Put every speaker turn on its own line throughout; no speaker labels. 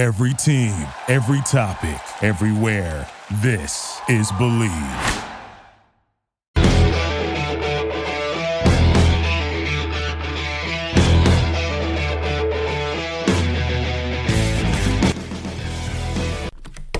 Every team, every topic, everywhere. This is Believe.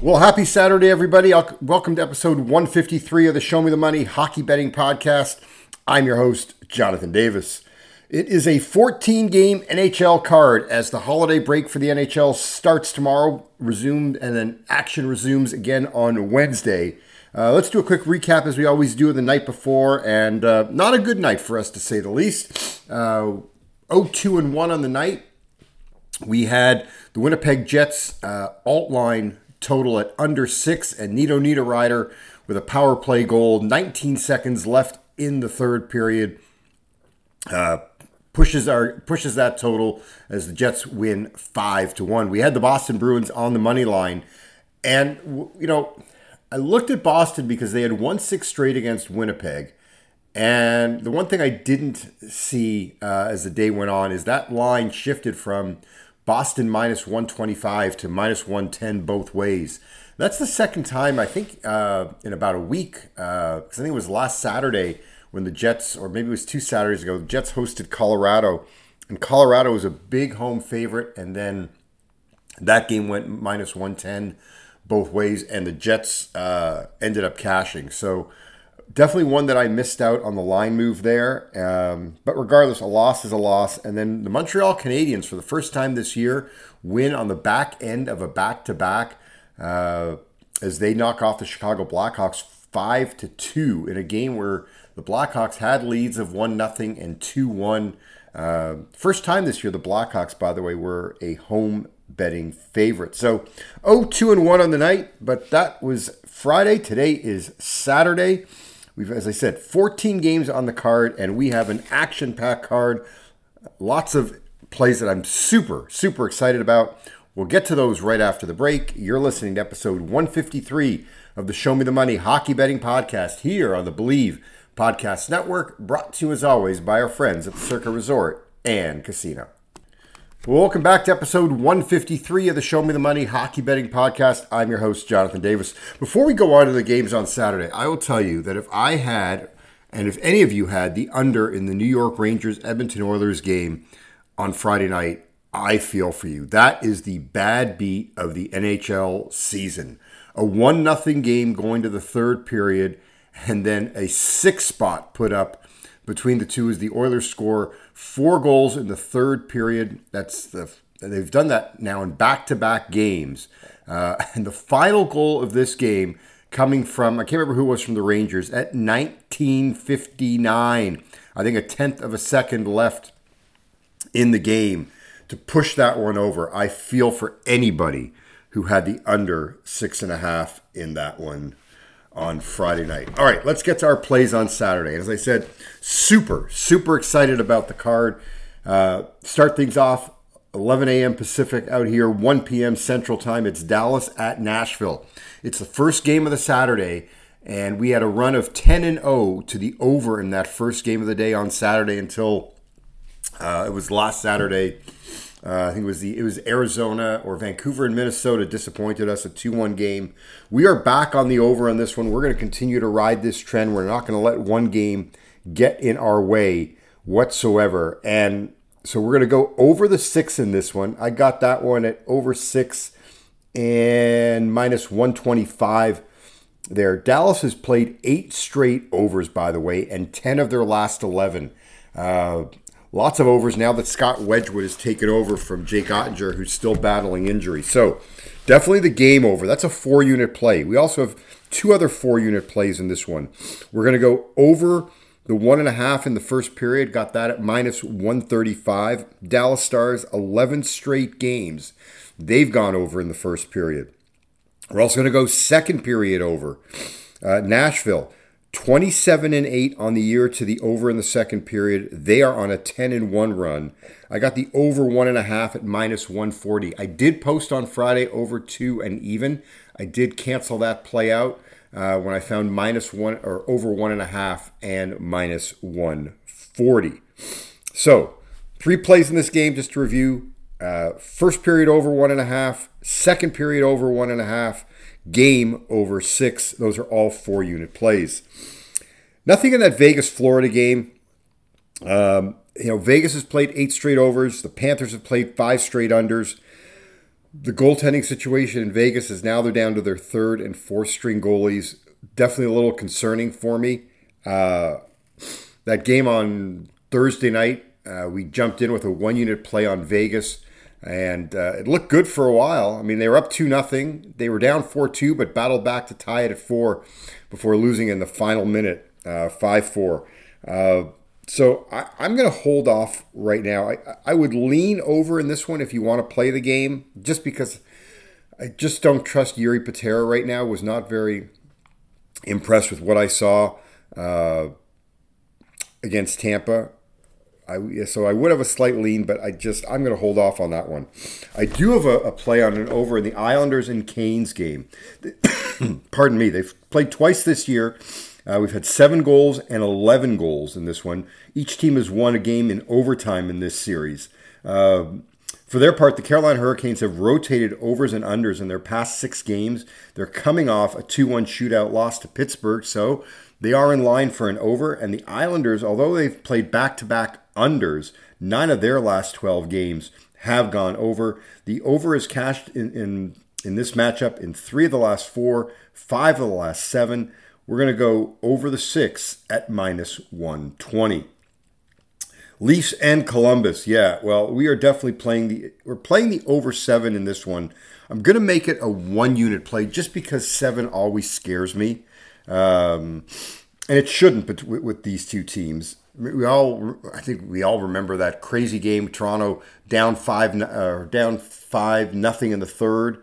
Well, happy Saturday, everybody. Welcome to episode 153 of the Show Me the Money Hockey Betting Podcast. I'm your host, Jonathan Davis. It is a 14 game NHL card as the holiday break for the NHL starts tomorrow, resumed, and then action resumes again on Wednesday. Uh, let's do a quick recap as we always do the night before, and uh, not a good night for us to say the least. Uh, 0-2 and 1 on the night. We had the Winnipeg Jets uh, alt line total at under six, and Nino Niederreiter with a power play goal, 19 seconds left in the third period. Uh, pushes our pushes that total as the Jets win five to one. We had the Boston Bruins on the money line, and you know, I looked at Boston because they had won six straight against Winnipeg. And the one thing I didn't see uh, as the day went on is that line shifted from Boston minus 125 to minus 110 both ways. That's the second time, I think, uh, in about a week, because uh, I think it was last Saturday when the Jets, or maybe it was two Saturdays ago, the Jets hosted Colorado. And Colorado was a big home favorite. And then that game went minus 110 both ways. And the Jets uh, ended up cashing. So, definitely one that I missed out on the line move there. Um, but regardless, a loss is a loss. And then the Montreal Canadiens, for the first time this year, win on the back end of a back to back as they knock off the Chicago Blackhawks five to two in a game where the Blackhawks had leads of one nothing and two one. Uh, first time this year, the Blackhawks, by the way, were a home betting favorite. So, oh, two and one on the night, but that was Friday. Today is Saturday. We've, as I said, 14 games on the card, and we have an action packed card. Lots of plays that I'm super, super excited about. We'll get to those right after the break. You're listening to episode 153 of the Show Me the Money Hockey Betting Podcast here on the Believe Podcast Network, brought to you as always by our friends at the Circa Resort and Casino. Welcome back to episode 153 of the Show Me the Money Hockey Betting Podcast. I'm your host, Jonathan Davis. Before we go on to the games on Saturday, I will tell you that if I had, and if any of you had, the under in the New York Rangers Edmonton Oilers game on Friday night, I feel for you. That is the bad beat of the NHL season. A 1 0 game going to the third period, and then a six spot put up between the two as the Oilers score four goals in the third period. That's the they've done that now in back-to-back games. Uh, and the final goal of this game coming from I can't remember who was from the Rangers at 1959. I think a tenth of a second left in the game to push that one over. I feel for anybody who had the under six and a half in that one on Friday night. All right, let's get to our plays on Saturday. As I said, super, super excited about the card. Uh, start things off 11 a.m. Pacific out here, 1 p.m. Central Time. It's Dallas at Nashville. It's the first game of the Saturday, and we had a run of 10 and 0 to the over in that first game of the day on Saturday until uh, it was last Saturday uh, I think it was the it was Arizona or Vancouver and Minnesota disappointed us a two one game. We are back on the over on this one. We're going to continue to ride this trend. We're not going to let one game get in our way whatsoever. And so we're going to go over the six in this one. I got that one at over six and minus one twenty five. There, Dallas has played eight straight overs, by the way, and ten of their last eleven. Uh, lots of overs now that Scott Wedgewood has taken over from Jake Oettinger, who's still battling injury. So definitely the game over. That's a four unit play. We also have two other four unit plays in this one. We're going to go over the one and a half in the first period. Got that at minus 135. Dallas Stars, 11 straight games. They've gone over in the first period. We're also going to go second period over. Uh, Nashville, 27 and 8 on the year to the over in the second period. They are on a 10 and 1 run. I got the over one and a half at minus 140. I did post on Friday over two and even. I did cancel that play out uh, when I found minus one or over one and a half and minus 140. So, three plays in this game just to review Uh, first period over one and a half, second period over one and a half, game over six. Those are all four unit plays. Nothing in that Vegas Florida game. Um, you know, Vegas has played eight straight overs. The Panthers have played five straight unders. The goaltending situation in Vegas is now they're down to their third and fourth string goalies. Definitely a little concerning for me. Uh, that game on Thursday night, uh, we jumped in with a one unit play on Vegas, and uh, it looked good for a while. I mean, they were up 2 nothing. They were down 4 2, but battled back to tie it at 4 before losing in the final minute, uh, 5 4. Uh, so I, am going to hold off right now. I, I would lean over in this one if you want to play the game, just because I just don't trust Jiri Patera right now. Was not very impressed with what I saw uh, against Tampa. I, so I would have a slight lean, but I just I'm going to hold off on that one. I do have a, a play on an over in the Islanders and Canes game. Pardon me, they've played twice this year. Uh, we've had seven goals and 11 goals in this one. Each team has won a game in overtime in this series. Uh, for their part, the Carolina Hurricanes have rotated overs and unders in their past six games. They're coming off a 2 1 shootout loss to Pittsburgh, so they are in line for an over. And the Islanders, although they've played back to back unders, nine of their last 12 games have gone over. The over is cashed in, in, in this matchup in three of the last four, five of the last seven. We're going to go over the six at minus 120. Leafs and Columbus. Yeah, well, we are definitely playing the we're playing the over 7 in this one. I'm going to make it a one unit play just because 7 always scares me. Um, and it shouldn't but with, with these two teams. We all I think we all remember that crazy game Toronto down 5 uh, down 5 nothing in the third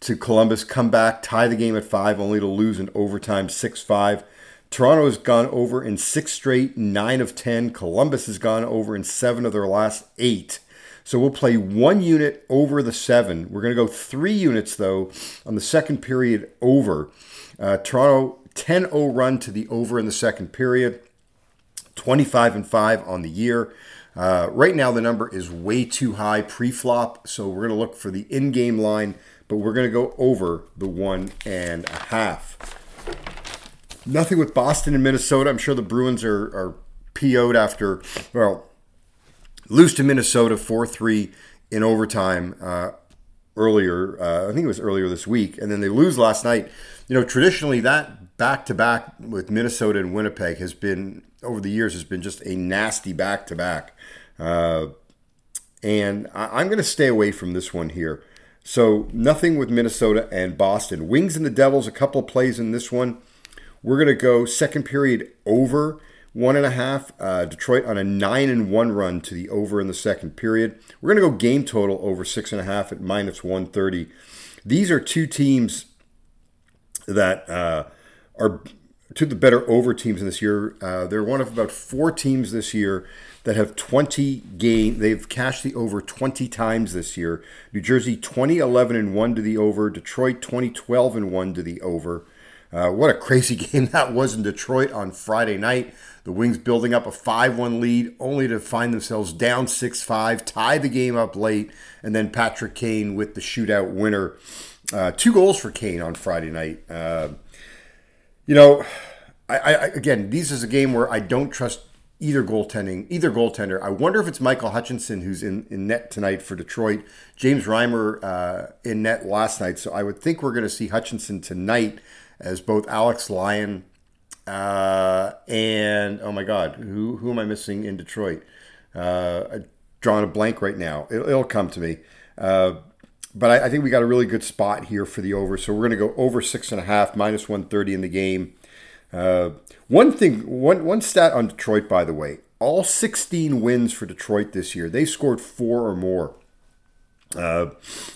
to Columbus, come back, tie the game at five, only to lose in overtime 6 5. Toronto has gone over in six straight, nine of 10. Columbus has gone over in seven of their last eight. So we'll play one unit over the seven. We're going to go three units, though, on the second period over. Uh, Toronto 10 0 run to the over in the second period, 25 and 5 on the year. Uh, right now, the number is way too high pre flop, so we're going to look for the in game line but we're going to go over the one and a half. Nothing with Boston and Minnesota. I'm sure the Bruins are, are PO'd after, well, lose to Minnesota 4 3 in overtime uh, earlier. Uh, I think it was earlier this week. And then they lose last night. You know, traditionally, that back to back with Minnesota and Winnipeg has been, over the years, has been just a nasty back to back. And I, am going to stay away from this one here. So nothing with Minnesota and Boston. Wings and the Devils, a couple plays in this one. We're going to go second period over one and a half. Uh, Detroit on a nine and one run to the over in the second period. We're going to go game total over six and a half at minus 130. These are two teams that uh, are of the better over teams in this year. Uh, they're one of about four teams this year that have 20 game. They've cashed the over 20 times this year. New Jersey 2011 and 1 to the over. Detroit 2012 and 1 to the over. Uh, what a crazy game that was in Detroit on Friday night. The Wings building up a 5 1 lead, only to find themselves down 6 5, tie the game up late, and then Patrick Kane with the shootout winner. Uh, two goals for Kane on Friday night. Uh, you know, I, I, again, this is a game where I don't trust either goaltending, either goaltender. I wonder if it's Michael Hutchinson who's in, in net tonight for Detroit. James Reimer uh, in net last night, so I would think we're going to see Hutchinson tonight as both Alex Lyon uh, and oh my God, who who am I missing in Detroit? Uh, drawing a blank right now. It, will come to me. But I, I, think we got a really good spot here for the over. So we're going to go over six and a half, minus 130 in the game. Uh, one thing, one one stat on Detroit, by the way, all 16 wins for Detroit this year, they scored four or more. Uh,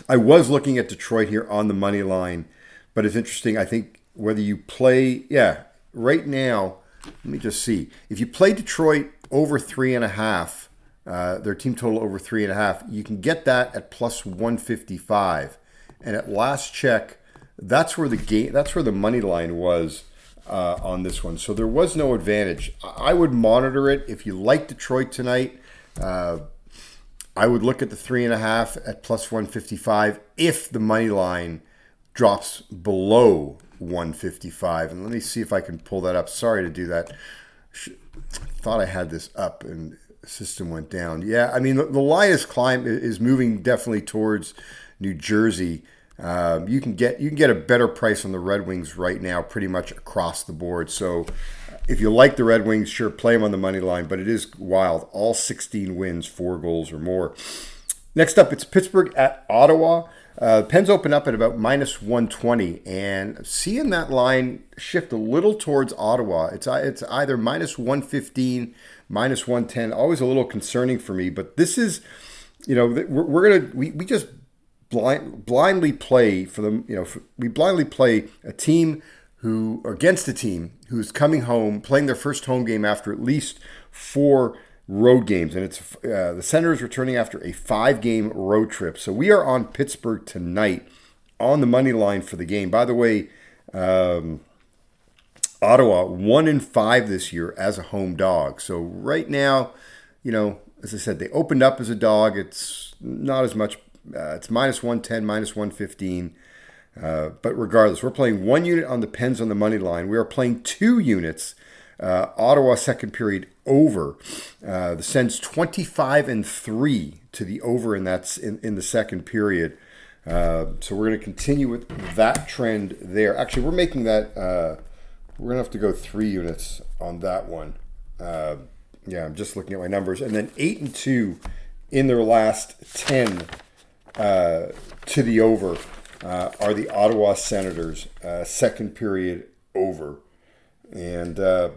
I was looking at Detroit here on the money line, but it's interesting. I think whether you play, yeah, right now, let me just see. If you play Detroit over three and a half, uh, their team total over three and a half, you can get that at plus 155. And at last check, that's where the game, that's where the money line was uh, on this one. So there was no advantage. I would monitor it if you like Detroit tonight. Uh, I would look at the three and a half at plus 155 if the money line drops below 155. And let me see if I can pull that up. Sorry to do that. Thought I had this up and system went down. Yeah, I mean, the, the Lions climb is moving definitely towards New Jersey. Um, you can get you can get a better price on the Red Wings right now, pretty much across the board. So, if you like the Red Wings, sure, play them on the money line. But it is wild. All 16 wins, four goals or more. Next up, it's Pittsburgh at Ottawa. Uh, Pens open up at about minus 120, and seeing that line shift a little towards Ottawa, it's it's either minus 115, minus 110. Always a little concerning for me, but this is, you know, we're, we're gonna we, we just blind, blindly play for them. You know, for, we blindly play a team who against a team who's coming home, playing their first home game after at least four road games, and it's uh, the Senators returning after a five-game road trip. So we are on Pittsburgh tonight on the money line for the game. By the way, um, Ottawa one in five this year as a home dog. So right now, you know, as I said, they opened up as a dog. It's not as much. Uh, it's minus 110, minus 115. Uh, but regardless, we're playing one unit on the Pens on the money line. We are playing two units uh, Ottawa second period over. Uh, the Sens 25 and 3 to the over and that's in, in the second period. Uh, so we're going to continue with that trend there. Actually, we're making that. Uh, we're to have to go three units on that one. Uh, yeah, I'm just looking at my numbers, and then eight and two in their last ten uh, to the over are the Ottawa Senators second period over. And uh,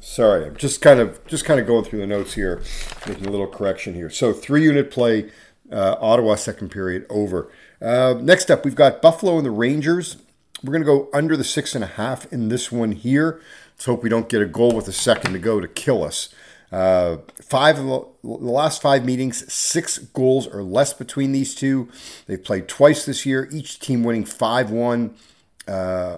sorry, I'm just kind of just kind of going through the notes here, making a little correction here. So three unit play, uh, Ottawa second period over. Uh, next up, we've got Buffalo and the Rangers. We're going to go under the six and a half in this one here. Let's hope we don't get a goal with a second to go to kill us. Uh, five of the, the last five meetings, six goals or less between these two. They've played twice this year, each team winning 5 1. Uh,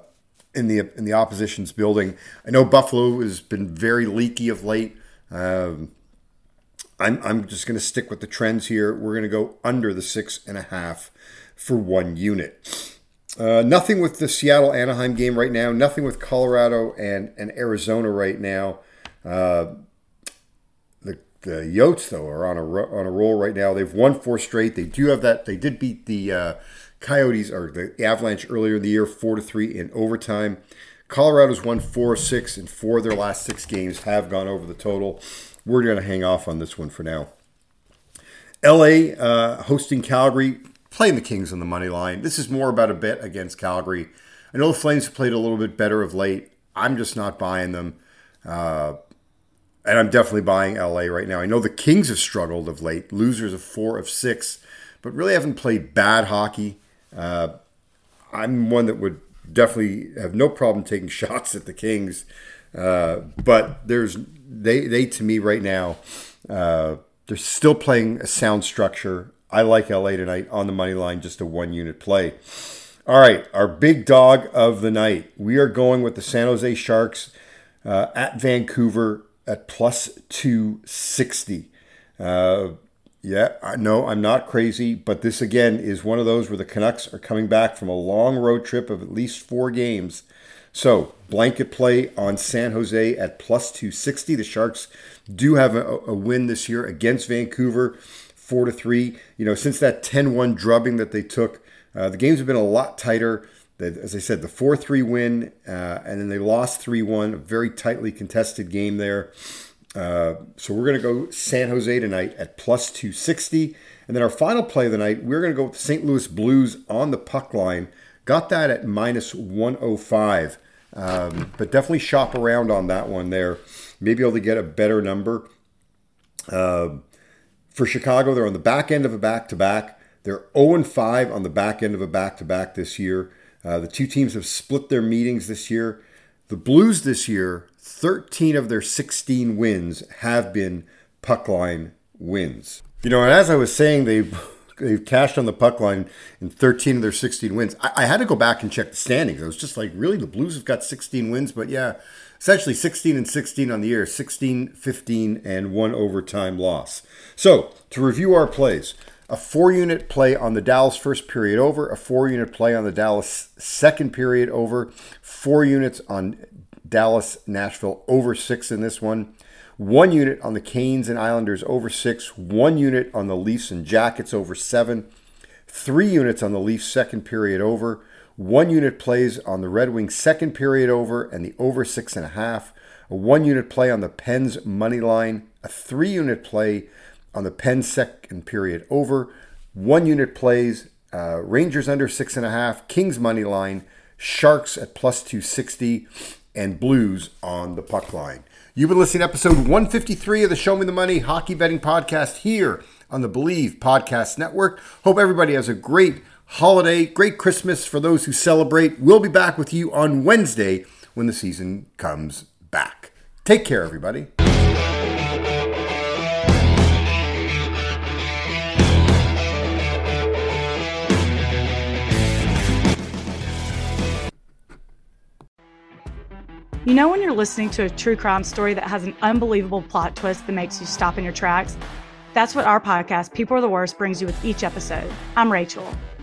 in the in the opposition's building. I know Buffalo has been very leaky of late. Um, I'm I'm just going to stick with the trends here. We're going to go under the six and a half for one unit. Uh, nothing with the Seattle Anaheim game right now. Nothing with Colorado and and Arizona right now. Uh, the the Yotes though are on a on a roll right now. They've won four straight. They do have that. They did beat the uh, Coyotes or the Avalanche earlier in the year, four to three in overtime. Colorado's won four six, and four of their last six games have gone over the total. We're going to hang off on this one for now. LA uh, hosting Calgary, playing the Kings on the money line. This is more about a bet against Calgary. I know the Flames have played a little bit better of late. I'm just not buying them. Uh, and I'm definitely buying LA right now. I know the Kings have struggled of late, losers of four of six, but really haven't played bad hockey. Uh, I'm one that would definitely have no problem taking shots at the Kings, uh, but there's they they to me right now uh, they're still playing a sound structure. I like LA tonight on the money line, just a one unit play. All right, our big dog of the night. We are going with the San Jose Sharks uh, at Vancouver at plus 260. Uh, yeah, I know I'm not crazy, but this again is one of those where the Canucks are coming back from a long road trip of at least four games. So, blanket play on San Jose at plus 260. The Sharks do have a, a win this year against Vancouver, 4 to 3. You know, since that 10 1 drubbing that they took, uh, the games have been a lot tighter. As I said, the 4 3 win, uh, and then they lost 3 1, a very tightly contested game there. Uh, so we're going to go San Jose tonight at plus 260. And then our final play of the night, we're going to go with the St. Louis Blues on the puck line. Got that at minus 105. Um, but definitely shop around on that one there. Maybe able to get a better number. Uh, for Chicago, they're on the back end of a back to back. They're 0 5 on the back end of a back to back this year. Uh, the two teams have split their meetings this year. The Blues this year 13 of their 16 wins have been puck line wins. You know, and as I was saying, they've they've cashed on the puck line in 13 of their 16 wins. I, I had to go back and check the standings. I was just like, really, the Blues have got 16 wins, but yeah, essentially 16 and 16 on the year, 16, 15, and one overtime loss. So to review our plays. A four unit play on the Dallas first period over, a four unit play on the Dallas second period over, four units on Dallas Nashville over six in this one, one unit on the Canes and Islanders over six, one unit on the Leafs and Jackets over seven, three units on the Leafs second period over, one unit plays on the Red Wings second period over and the over six and a half, a one unit play on the Pens money line, a three unit play on the Pens second period over, one unit plays uh, Rangers under six and a half, Kings money line, Sharks at plus 260, and Blues on the puck line. You've been listening to episode 153 of the Show Me the Money Hockey Betting Podcast here on the Believe Podcast Network. Hope everybody has a great holiday, great Christmas for those who celebrate. We'll be back with you on Wednesday when the season comes back. Take care, everybody.
You know, when you're listening to a true crime story that has an unbelievable plot twist that makes you stop in your tracks? That's what our podcast, People Are the Worst, brings you with each episode. I'm Rachel.